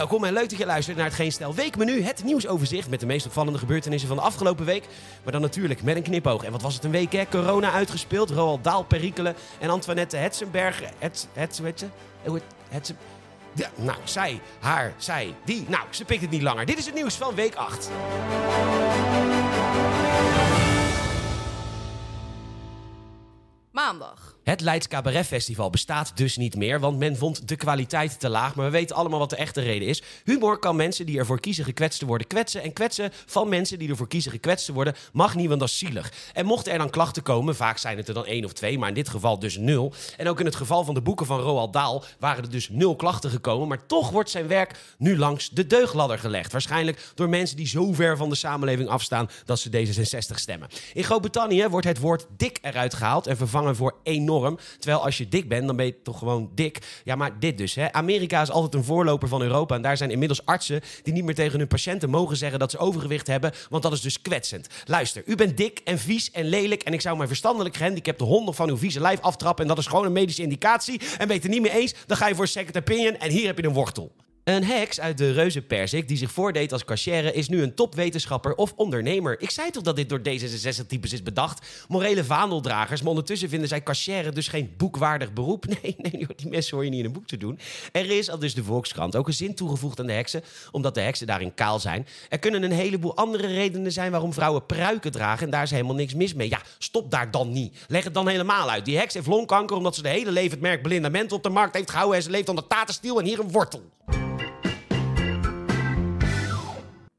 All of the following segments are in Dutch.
Welkom en leuk dat je luistert naar het Geen Stel Weekmenu. Het nieuwsoverzicht met de meest opvallende gebeurtenissen van de afgelopen week. Maar dan natuurlijk met een knipoog. En wat was het een week hè? Corona uitgespeeld, Roald Daal perikelen en Antoinette Hetzenberg... Het, het, heet- Hetze- Ja, nou, zij, haar, zij, die. Nou, ze pikt het niet langer. Dit is het nieuws van week 8. Maandag. Het Leids Cabaret Festival bestaat dus niet meer, want men vond de kwaliteit te laag. Maar we weten allemaal wat de echte reden is. Humor kan mensen die ervoor kiezen gekwetst te worden kwetsen. En kwetsen van mensen die ervoor kiezen gekwetst te worden mag niet, want dat is zielig. En mochten er dan klachten komen, vaak zijn het er dan één of twee, maar in dit geval dus nul. En ook in het geval van de boeken van Roald Dahl waren er dus nul klachten gekomen. Maar toch wordt zijn werk nu langs de deugdladder gelegd. Waarschijnlijk door mensen die zo ver van de samenleving afstaan dat ze D66 stemmen. In Groot-Brittannië wordt het woord dik eruit gehaald en vervangen voor enorm. Terwijl als je dik bent, dan ben je toch gewoon dik. Ja, maar dit dus. Hè. Amerika is altijd een voorloper van Europa. En daar zijn inmiddels artsen die niet meer tegen hun patiënten mogen zeggen dat ze overgewicht hebben. Want dat is dus kwetsend. Luister, u bent dik en vies en lelijk. En ik zou mijn verstandelijk gehandicapte hond nog van uw vieze lijf aftrappen. En dat is gewoon een medische indicatie. En ben je het niet mee eens, dan ga je voor second opinion. En hier heb je een wortel. Een heks uit de reuzenperzik die zich voordeed als cashier is nu een topwetenschapper of ondernemer. Ik zei toch dat dit door D66-types is bedacht? Morele vaandeldragers, maar ondertussen vinden zij cashier dus geen boekwaardig beroep. Nee, nee, die mensen hoor je niet in een boek te doen. Er is, al dus de Volkskrant, ook een zin toegevoegd aan de heksen, omdat de heksen daarin kaal zijn. Er kunnen een heleboel andere redenen zijn waarom vrouwen pruiken dragen en daar is helemaal niks mis mee. Ja, stop daar dan niet. Leg het dan helemaal uit. Die heks heeft longkanker omdat ze de hele leven het merk Belinda Mentel op de markt heeft gehouden en ze leeft onder tatenstiel en hier een wortel.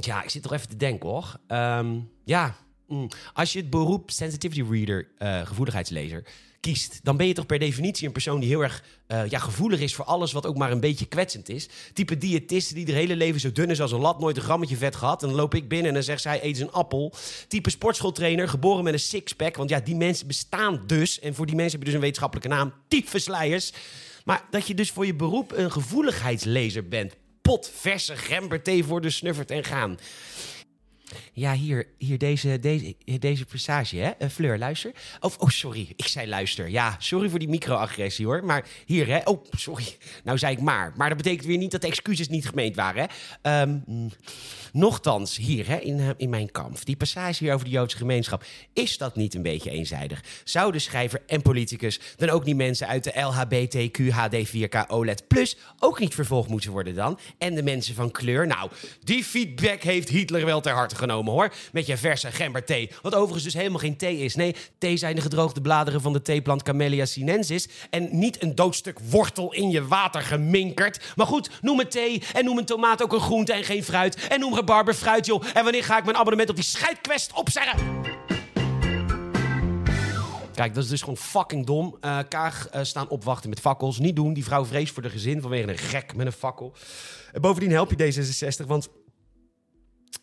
Ja, ik zit toch even te denken hoor. Ehm, ja, mm. als je het beroep sensitivity reader, eh, gevoeligheidslezer, kiest, dan ben je toch per definitie een persoon die heel erg eh, ja, gevoelig is voor alles wat ook maar een beetje kwetsend is. Type diëtiste die haar hele leven zo dun is als een lat, nooit een grammetje vet gehad. En dan loop ik binnen en dan zegt zij, eet eens een appel. Type sportschooltrainer, geboren met een sixpack. Want ja, die mensen bestaan dus. En voor die mensen heb je dus een wetenschappelijke naam, tyfusleiers. Maar dat je dus voor je beroep een gevoeligheidslezer bent. Pot verse gemberthee voor de snuffert en gaan. Ja, hier, hier deze, deze, deze passage, hè? Eh, Fleur, luister. Of, oh, sorry, ik zei luister. Ja, sorry voor die microagressie, hoor. Maar hier, hè? Oh, sorry. Nou zei ik maar. Maar dat betekent weer niet dat de excuses niet gemeend waren, hè? Mm, nochtans, hier, hè, in, eh, in mijn kamp. Die passage hier over de Joodse gemeenschap. Is dat niet een beetje eenzijdig? Zou de schrijver en politicus dan ook niet mensen uit de LHBTQ, HD4K, OLED Plus ook niet vervolgd moeten worden dan? En de mensen van kleur? Nou, die feedback heeft Hitler wel ter harte genomen, hoor. Met je verse gemberthee. Wat overigens dus helemaal geen thee is. Nee, thee zijn de gedroogde bladeren van de theeplant Camellia sinensis. En niet een doodstuk wortel in je water geminkerd. Maar goed, noem het thee en noem een tomaat ook een groente en geen fruit. En noem rabarber fruit, joh. En wanneer ga ik mijn abonnement op die scheidquest opzeggen? Kijk, dat is dus gewoon fucking dom. Eh, Kaag eh, staan opwachten met fakkels. Niet doen. Die vrouw vreest voor de gezin vanwege een gek met een fakkel. En bovendien help je D66, want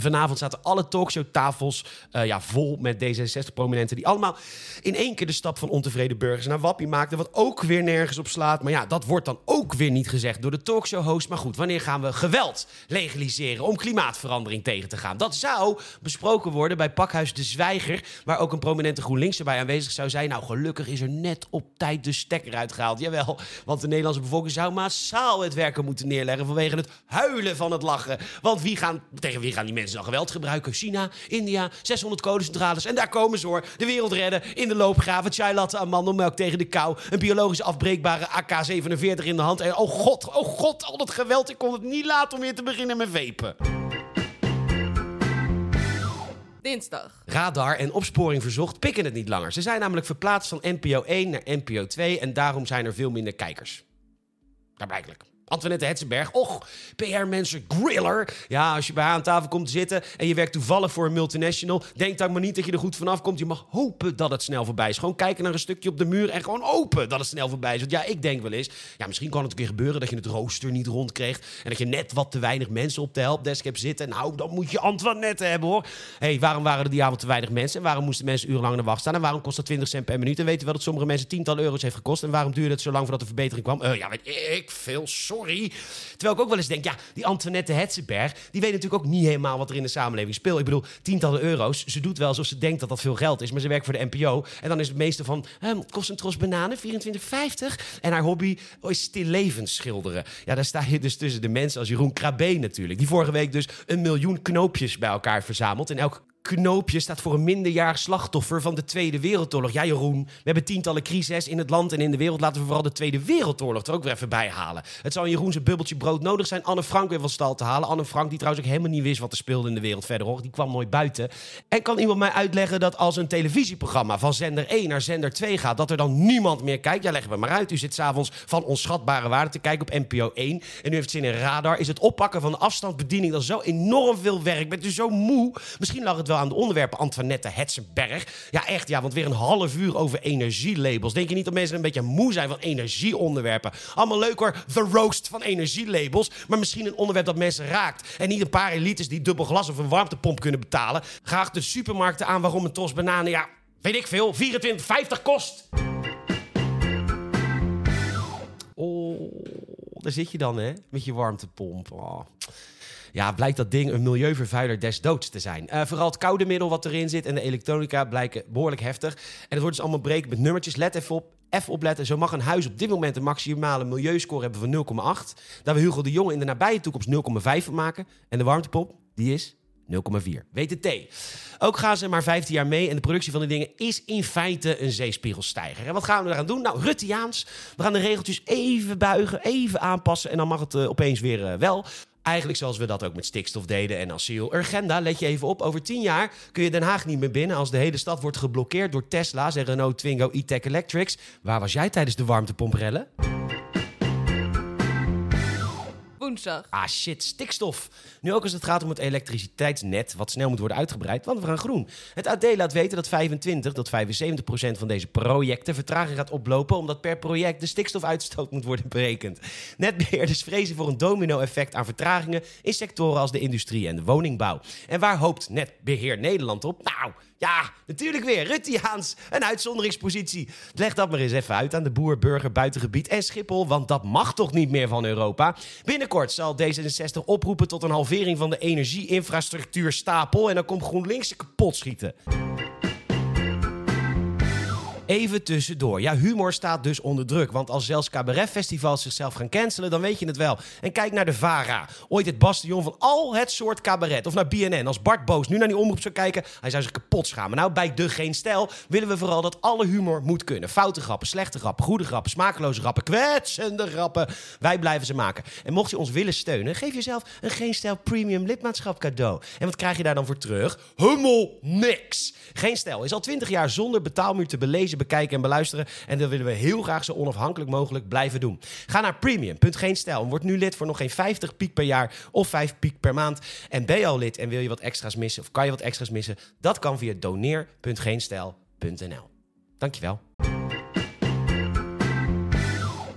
Vanavond zaten alle talkshowtafels eh ja, vol met D66-prominenten... die allemaal in één keer de stap van ontevreden burgers naar Wappie maakten... wat ook weer nergens op slaat. Maar ja, dat wordt dan ook weer niet gezegd door de talkshow-host. Maar goed, wanneer gaan we geweld legaliseren om klimaatverandering tegen te gaan? Dat zou besproken worden bij Pakhuis de Zwijger... waar ook een prominente GroenLinks erbij aanwezig zou zijn. Nou, gelukkig is er net op tijd de stekker uitgehaald. Jawel, want de Nederlandse bevolking zou massaal het werken moeten neerleggen... vanwege het huilen van het lachen. Want wie gaan, tegen wie gaan die mensen dan geweld gebruiken? China, India, 600 codecentrales. En daar komen ze hoor. De wereld redden, in de loopgraven, chai latte, amandelmelk tegen de kou... een biologisch afbreekbare AK-47 in de hand. En oh god, oh god, al dat geweld. Ik kon het niet laten om weer te beginnen met vepen. Dinsdag. Radar en opsporing verzocht pikken het niet langer. Ze zijn namelijk verplaatst van NPO 1 naar NPO 2 en daarom zijn er veel minder kijkers. Daarblijkelijk. Antoinette Hetzenberg. Och, PR-mensen, griller. Ja, als je bij haar aan tafel komt te zitten en je werkt toevallig voor een multinational, denk dan maar niet dat je er goed vanaf komt. Je mag hopen dat het snel voorbij is. Gewoon kijken naar een stukje op de muur en gewoon hopen dat het snel voorbij is. Want ja, ik denk wel eens, ja, misschien kan het een keer gebeuren dat je het rooster niet rondkreeg en dat je net wat te weinig mensen op de helpdesk hebt zitten. Nou, dan moet je Antoinette hebben hoor. Hey, waarom waren er die avond te weinig mensen? En waarom moesten mensen urenlang de wacht staan? En waarom kost dat 20 cent per minuut? En weet je wel dat sommige mensen tientallen euro's heeft gekost? En waarom duurde het zo lang voordat de verbetering kwam? Eh, ja, weet ik veel. Sorry Terwijl ik ook wel eens denk, ja, die Antoinette Hetzenberg... die weet natuurlijk ook niet helemaal wat er in de samenleving speelt. Ik bedoel, tientallen euro's. Ze doet wel alsof ze denkt dat dat veel geld is... maar ze werkt voor de NPO. En dan is het meeste van, ehm, kost een tros bananen, 24,50. En haar hobby is stil levens schilderen. Ja, daar sta je dus tussen de mensen als Jeroen Krabbe natuurlijk... die vorige week dus een miljoen knoopjes bij elkaar verzamelt... en elk knoopje staat voor een minderjarig slachtoffer van de Tweede Wereldoorlog. Ja, Jeroen, we hebben tientallen crises in het land en in de wereld. Laten we vooral de Tweede Wereldoorlog er ook weer even bij halen. Het zou Jeroen zijn bubbeltje brood nodig zijn Anne Frank weer van stal te halen. Anne Frank, die trouwens ook helemaal niet wist wat er speelde in de wereld verder. Hoor. Die kwam nooit buiten. En kan iemand mij uitleggen dat als een televisieprogramma van zender 1 naar zender 2 gaat, dat er dan niemand meer kijkt? Ja, leggen we maar uit. U zit s'avonds van onschatbare waarde te kijken op NPO 1 en u heeft zin in radar. Is het oppakken van de afstandsbediening dan zo enorm veel werk? Bent u zo moe? Misschien lag het wel aan de onderwerpen Antoinette Hetzenberg. Ja, echt, ja, want weer een half uur over energielabels. Denk je niet dat mensen een beetje moe zijn van energieonderwerpen? Allemaal leuk hoor, the roast van energielabels. Maar misschien een onderwerp dat mensen raakt. En niet een paar elites die dubbel glas of een warmtepomp kunnen betalen. Graag de supermarkten aan waarom een tos bananen, ja, weet ik veel, 24,50 kost. Oh, daar zit je dan, hè? Met je warmtepomp. Oh ja, blijkt dat ding een milieuvervuiler des doods te zijn. Uh, vooral het koude middel wat erin zit en de elektronica blijken behoorlijk heftig. En het wordt dus allemaal breken met nummertjes. Let even op. Even opletten, zo mag een huis op dit moment een maximale milieuscore hebben van 0,8. Daar we Hugo de Jonge in de nabije toekomst 0,5 van maken. En de warmtepomp, die is 0,4. WTT. Ook gaan ze maar 15 jaar mee en de productie van die dingen is in feite een zeespiegelstijger. En wat gaan we eraan doen? Nou, Ruttiaans. We gaan de regeltjes even buigen, even aanpassen en dan mag het uh, opeens weer uh, wel. Eigenlijk zoals we dat ook met stikstof deden en asiel. Urgenda, let je even op. Over tien jaar kun je Den Haag niet meer binnen als de hele stad wordt geblokkeerd door Tesla's en Renault Twingo e-tech Electrics. Waar was jij tijdens de warmtepomprellen? Ah shit, stikstof. Nu ook als het gaat om het elektriciteitsnet, wat snel moet worden uitgebreid, want we gaan groen. Het AD laat weten dat 25 tot 75 procent van deze projecten vertraging gaat oplopen, omdat per project de stikstofuitstoot moet worden berekend. Netbeheerders vrezen voor een domino-effect aan vertragingen in sectoren als de industrie en de woningbouw. En waar hoopt Netbeheer Nederland op? Nou, ja, natuurlijk weer. Ruttiaans, een uitzonderingspositie. Leg dat maar eens even uit aan de boer, burger, buitengebied en Schiphol, want dat mag toch niet meer van Europa. Binnenkort zal D66 oproepen tot een halvering van de energieinfrastructuurstapel en dan komt GroenLinks kapot schieten. Even tussendoor. Ja, humor staat dus onder druk. Want als zelfs cabaretfestivals zichzelf gaan cancelen, dan weet je het wel. En kijk naar de VARA. Ooit het bastion van al het soort cabaret. Of naar BNN. Als Bart Boos nu naar die omroep zou kijken, hij zou zich kapot schamen. Nou, bij De Geen Stijl willen we vooral dat alle humor moet kunnen. Foute grappen, slechte grappen, goede grappen, smakeloze grappen, kwetsende grappen. Wij blijven ze maken. En mocht je ons willen steunen, geef jezelf een Geen Stijl Premium lidmaatschap cadeau. En wat krijg je daar dan voor terug? Hummel niks. Geen Stijl is al twintig jaar zonder betaalmuur te belezen bekijken en beluisteren. En dat willen we heel graag zo onafhankelijk mogelijk blijven doen. Ga naar premium.geenstijl en word nu lid voor nog geen 50 piek per jaar of 5 piek per maand. En ben je al lid en wil je wat extra's missen of kan je wat extra's missen? Dat kan via doneer.geenstijl.nl. Dankjewel.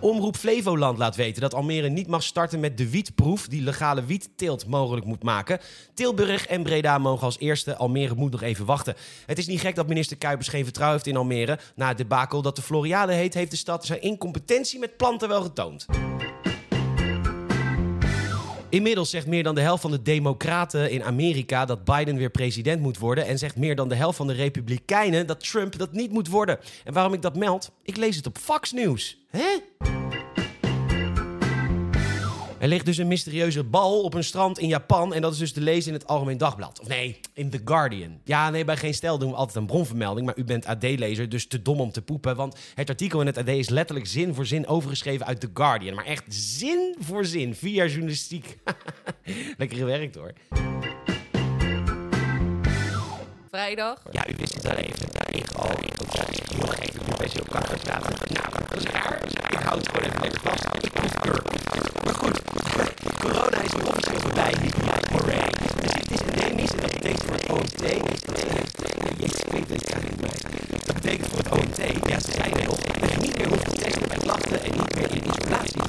Omroep Flevoland laat weten dat Almere niet mag starten met de wietproef die legale wietteelt mogelijk moet maken. Tilburg en Breda mogen als eerste. Almere moet nog even wachten. Het is niet gek dat minister Kuipers geen vertrouwen heeft in Almere. Na het debakel dat de Floriade heet, heeft de stad zijn incompetentie met planten wel getoond. Inmiddels zegt meer dan de helft van de Democraten in Amerika dat Biden weer president moet worden. En zegt meer dan de helft van de Republikeinen dat Trump dat niet moet worden. En waarom ik dat meld? Ik lees het op Fox News. Hè? Er ligt dus een mysterieuze bal op een strand in Japan. En dat is dus te lezen in het Algemeen Dagblad. Of nee, in The Guardian. Ja, nee, bij geen stel doen we altijd een bronvermelding. Maar u bent AD-lezer, dus te dom om te poepen. Want het artikel in het AD is letterlijk zin voor zin overgeschreven uit The Guardian. Maar echt zin voor zin. Jaar journalistiek. Lekker gewerkt hoor. Vrijdag. Ja, u wist het al even. Ik al. Ik heel gek. Ik ben zo kakker dat raar. Ik hou het gewoon even lekker vast. Ik Maar goed, corona is officieel voorbij. Hooray. Dus het is endemisch en dat betekent voor het OMT... Niet meer. Dat betekent voor het OMT, ja, ze zijn er. Dat je niet meer hoeft te testen bij en niet meer in isolatie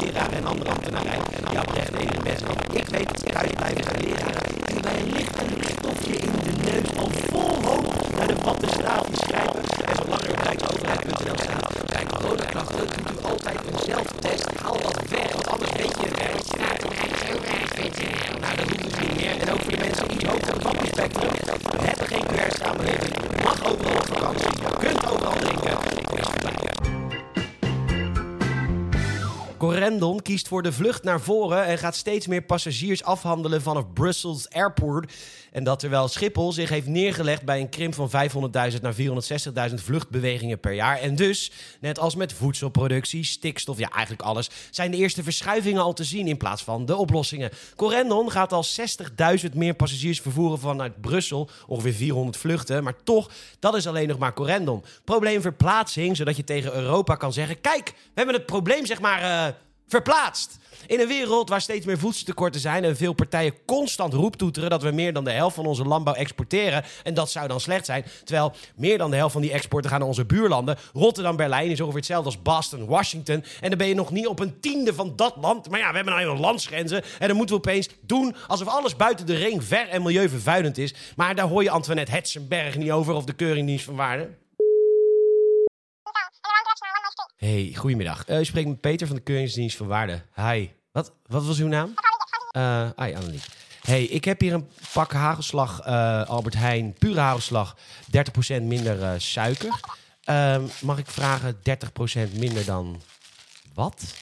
leraar en andere ambtenarij. Ja, de best Ik weet het, thuis blijven leren. En bij een licht kiest voor de vlucht naar voren en gaat steeds meer passagiers afhandelen vanaf Brussels Airport. En dat terwijl Schiphol zich heeft neergelegd bij een krimp van 500.000 naar 460.000 vluchtbewegingen per jaar. En dus, net als met voedselproductie, stikstof, ja eigenlijk alles, zijn de eerste verschuivingen al te zien in plaats van de oplossingen. Corendon gaat al 60.000 meer passagiers vervoeren vanuit Brussel, ongeveer 400 vluchten. Maar toch, dat is alleen nog maar Corendon. Probleem verplaatsing, zodat je tegen Europa kan zeggen: kijk, we hebben het probleem zeg maar eh, verplaatst. In een wereld waar steeds meer voedseltekorten zijn en veel partijen constant roeptoeteren dat we meer dan de helft van onze landbouw exporteren en dat zou dan slecht zijn, terwijl meer dan de helft van die exporten gaan naar onze buurlanden. Rotterdam, Berlijn is ongeveer hetzelfde als Boston, Washington en dan ben je nog niet op een tiende van dat land. Maar ja, we hebben nou eenmaal landsgrenzen en dan moeten we opeens doen alsof alles buiten de ring ver en milieuvervuilend is. Maar daar hoor je Antoinette Hetzenberg niet over of de Keuringdienst van Waarde. Hey, goedemiddag. Eh, u spreekt met Peter van de Keuringsdienst van Waarde. Hi. Wat, wat was uw naam? Eh hi, Anneliek. Hey, ik heb hier een pak hagelslag eh, Albert Heijn, pure hagelslag, 30% minder suiker. Ehm, mag ik vragen 30% minder dan wat?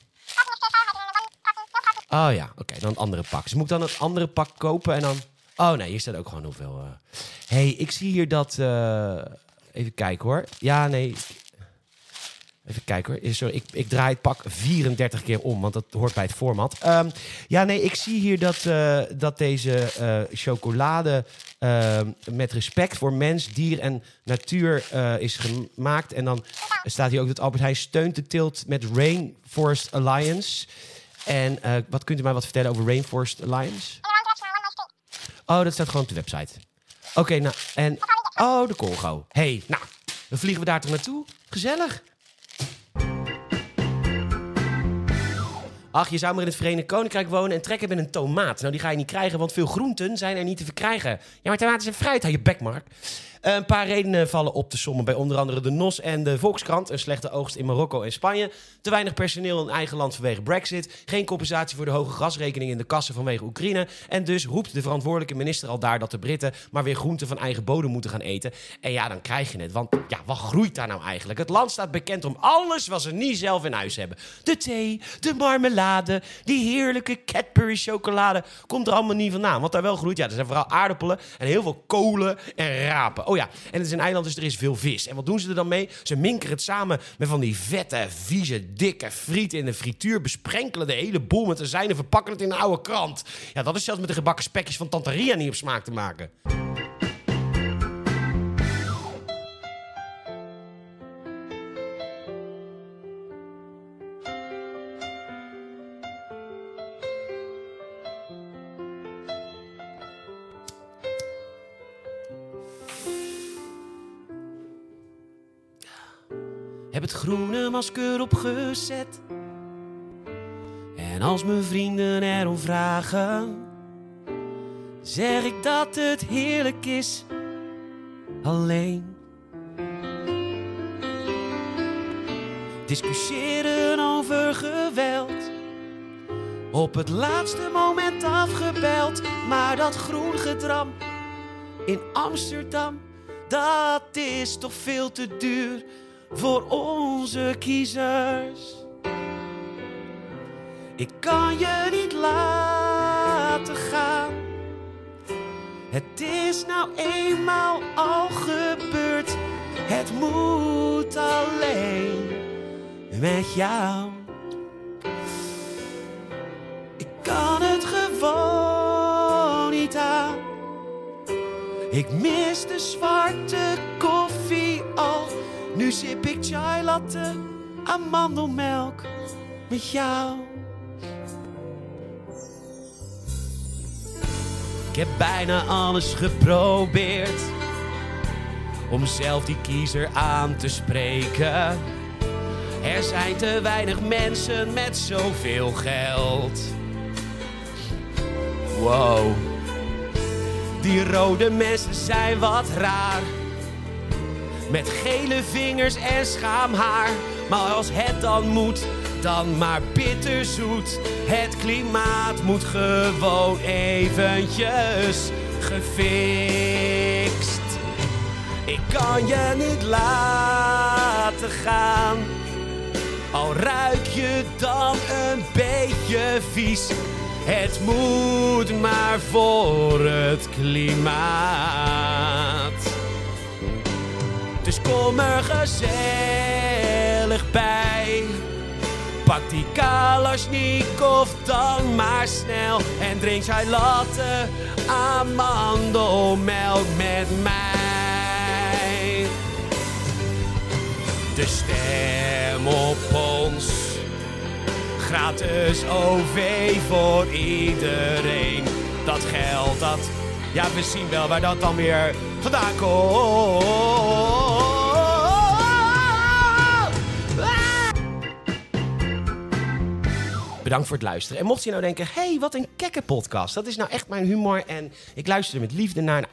Oh ja, oké, dan een andere pak. Dus moet ik dan een andere pak kopen en dan... Oh nee, hier staat ook gewoon hoeveel... eh. hey, ik zie hier dat... Even kijken hoor. Ja, nee, Even kijken hoor. Ik, ik draai het pak 34 keer om, want dat hoort bij het format. Ehm, ja, nee, ik zie hier dat, eh, dat deze eh, chocolade ehm, met respect voor mens, dier en natuur eh, is gemaakt. En dan staat hier ook dat Albert Heijn steunt de tilt met Rainforest Alliance. En wat kunt u mij wat vertellen over Rainforest Alliance? Oh, dat staat gewoon op de website. Oké, nou, en... Oh, de Congo. hey, nou, dan vliegen we daar toch naartoe? Gezellig. Ach, je zou maar in het Verenigd Koninkrijk wonen en trekken met een tomaat. Nou, die ga je niet krijgen, want veel groenten zijn er niet te verkrijgen. Ja, maar tomaten zijn fruit, hou je bek, Mark. Een paar redenen vallen op te sommen bij onder andere de NOS en de Volkskrant. Een slechte oogst in Marokko en Spanje. Te weinig personeel in eigen land vanwege Brexit. Geen compensatie voor de hoge gasrekening in de kassen vanwege Oekraïne. En dus roept de verantwoordelijke minister al daar dat de Britten maar weer groenten van eigen bodem moeten gaan eten. En ja, dan krijg je het. Want ja, wat groeit daar nou eigenlijk? Het land staat bekend om alles wat ze niet zelf in huis hebben. De thee, de marmelade, die heerlijke Cadbury chocolade. Komt er allemaal niet vandaan. Wat daar wel groeit, ja, er zijn vooral aardappelen en heel veel kolen en rapen. Oh ja, en het is een eiland, dus er is veel vis. En wat doen ze er dan mee? Ze minkeren het samen met van die vette, vieze, dikke friet in de frituur. Besprenkelen de hele boel met azijn verpakken het in een oude krant. Ja, dat is zelfs met de gebakken spekjes van Tantaria niet op smaak te maken. Masker opgezet. En als mijn vrienden erom vragen, zeg ik dat het heerlijk is. Alleen. Discussiëren over geweld. Op het laatste moment afgebeld, maar dat groen gedram in Amsterdam, dat is toch veel te duur voor onze kiezers. Ik kan je niet laten gaan. Het is nou eenmaal al gebeurd. Het moet alleen met jou. Ik kan het gewoon niet aan. Ik mis de zwarte koffie al. Nu sip ik chai latte, amandelmelk met jou. Ik heb bijna alles geprobeerd om zelf die kiezer aan te spreken. Er zijn te weinig mensen met zoveel geld. Wow. Die rode mensen zijn wat raar. Met gele vingers en schaamhaar. Maar als het dan moet, dan maar bitterzoet. Het klimaat moet gewoon eventjes gefixt. Ik kan je niet laten gaan. Al ruik je dan een beetje vies. Het moet maar voor het klimaat. Kom er gezellig bij. Pak die Kalashnikov dan maar snel. En drink chai latte amandelmelk met mij. De stem op ons. Gratis OV voor iedereen. Dat geld, dat... Ja, we zien wel waar dat dan weer vandaan komt. Bedankt voor het luisteren. En mocht je nou denken, hey, wat een kekke podcast. Dat is nou echt mijn humor en ik luister er met liefde naar. Nou,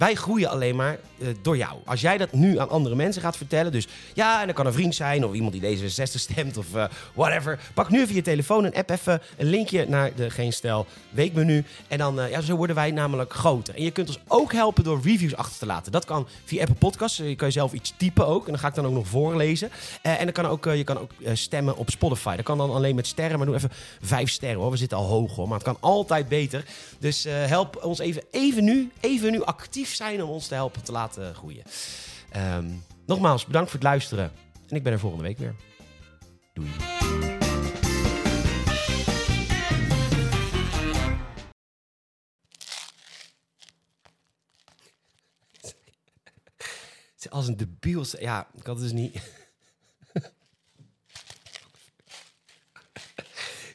wij groeien alleen maar eh, door jou. Als jij dat nu aan andere mensen gaat vertellen. Dus ja, en dat kan een vriend zijn of iemand die D66 stemt of eh, whatever. Pak nu even je telefoon en app even een linkje naar de Geen Stel weekmenu. En dan, eh, ja, zo worden wij namelijk groter. En je kunt ons ook helpen door reviews achter te laten. Dat kan via Apple Podcasts. Je kan zelf iets typen ook. En dan ga ik dan ook nog voorlezen. En dan kan ook, je kan ook stemmen op Spotify. Dat kan dan alleen met sterren. Maar doe even vijf sterren hoor. We zitten al hoog hoor. Maar het kan altijd beter. Dus help ons even, even nu, even nu actief zijn om ons te helpen te laten groeien. Ehm, nogmaals, bedankt voor het luisteren. En ik ben er volgende week weer. Doei. Als een debiel. Ja, ik had het dus niet.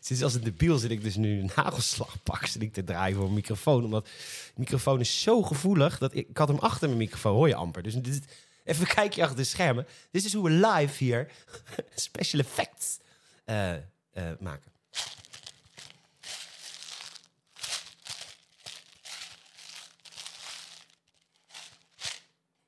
Sinds als een debiel zit ik dus nu een nagelslag pak zit ik te draaien voor een microfoon. Omdat de microfoon is zo gevoelig dat ik, had hem achter mijn microfoon, hoor je amper. Dus even een kijkje achter de schermen. Dit is hoe we live hier special effects eh, eh, maken.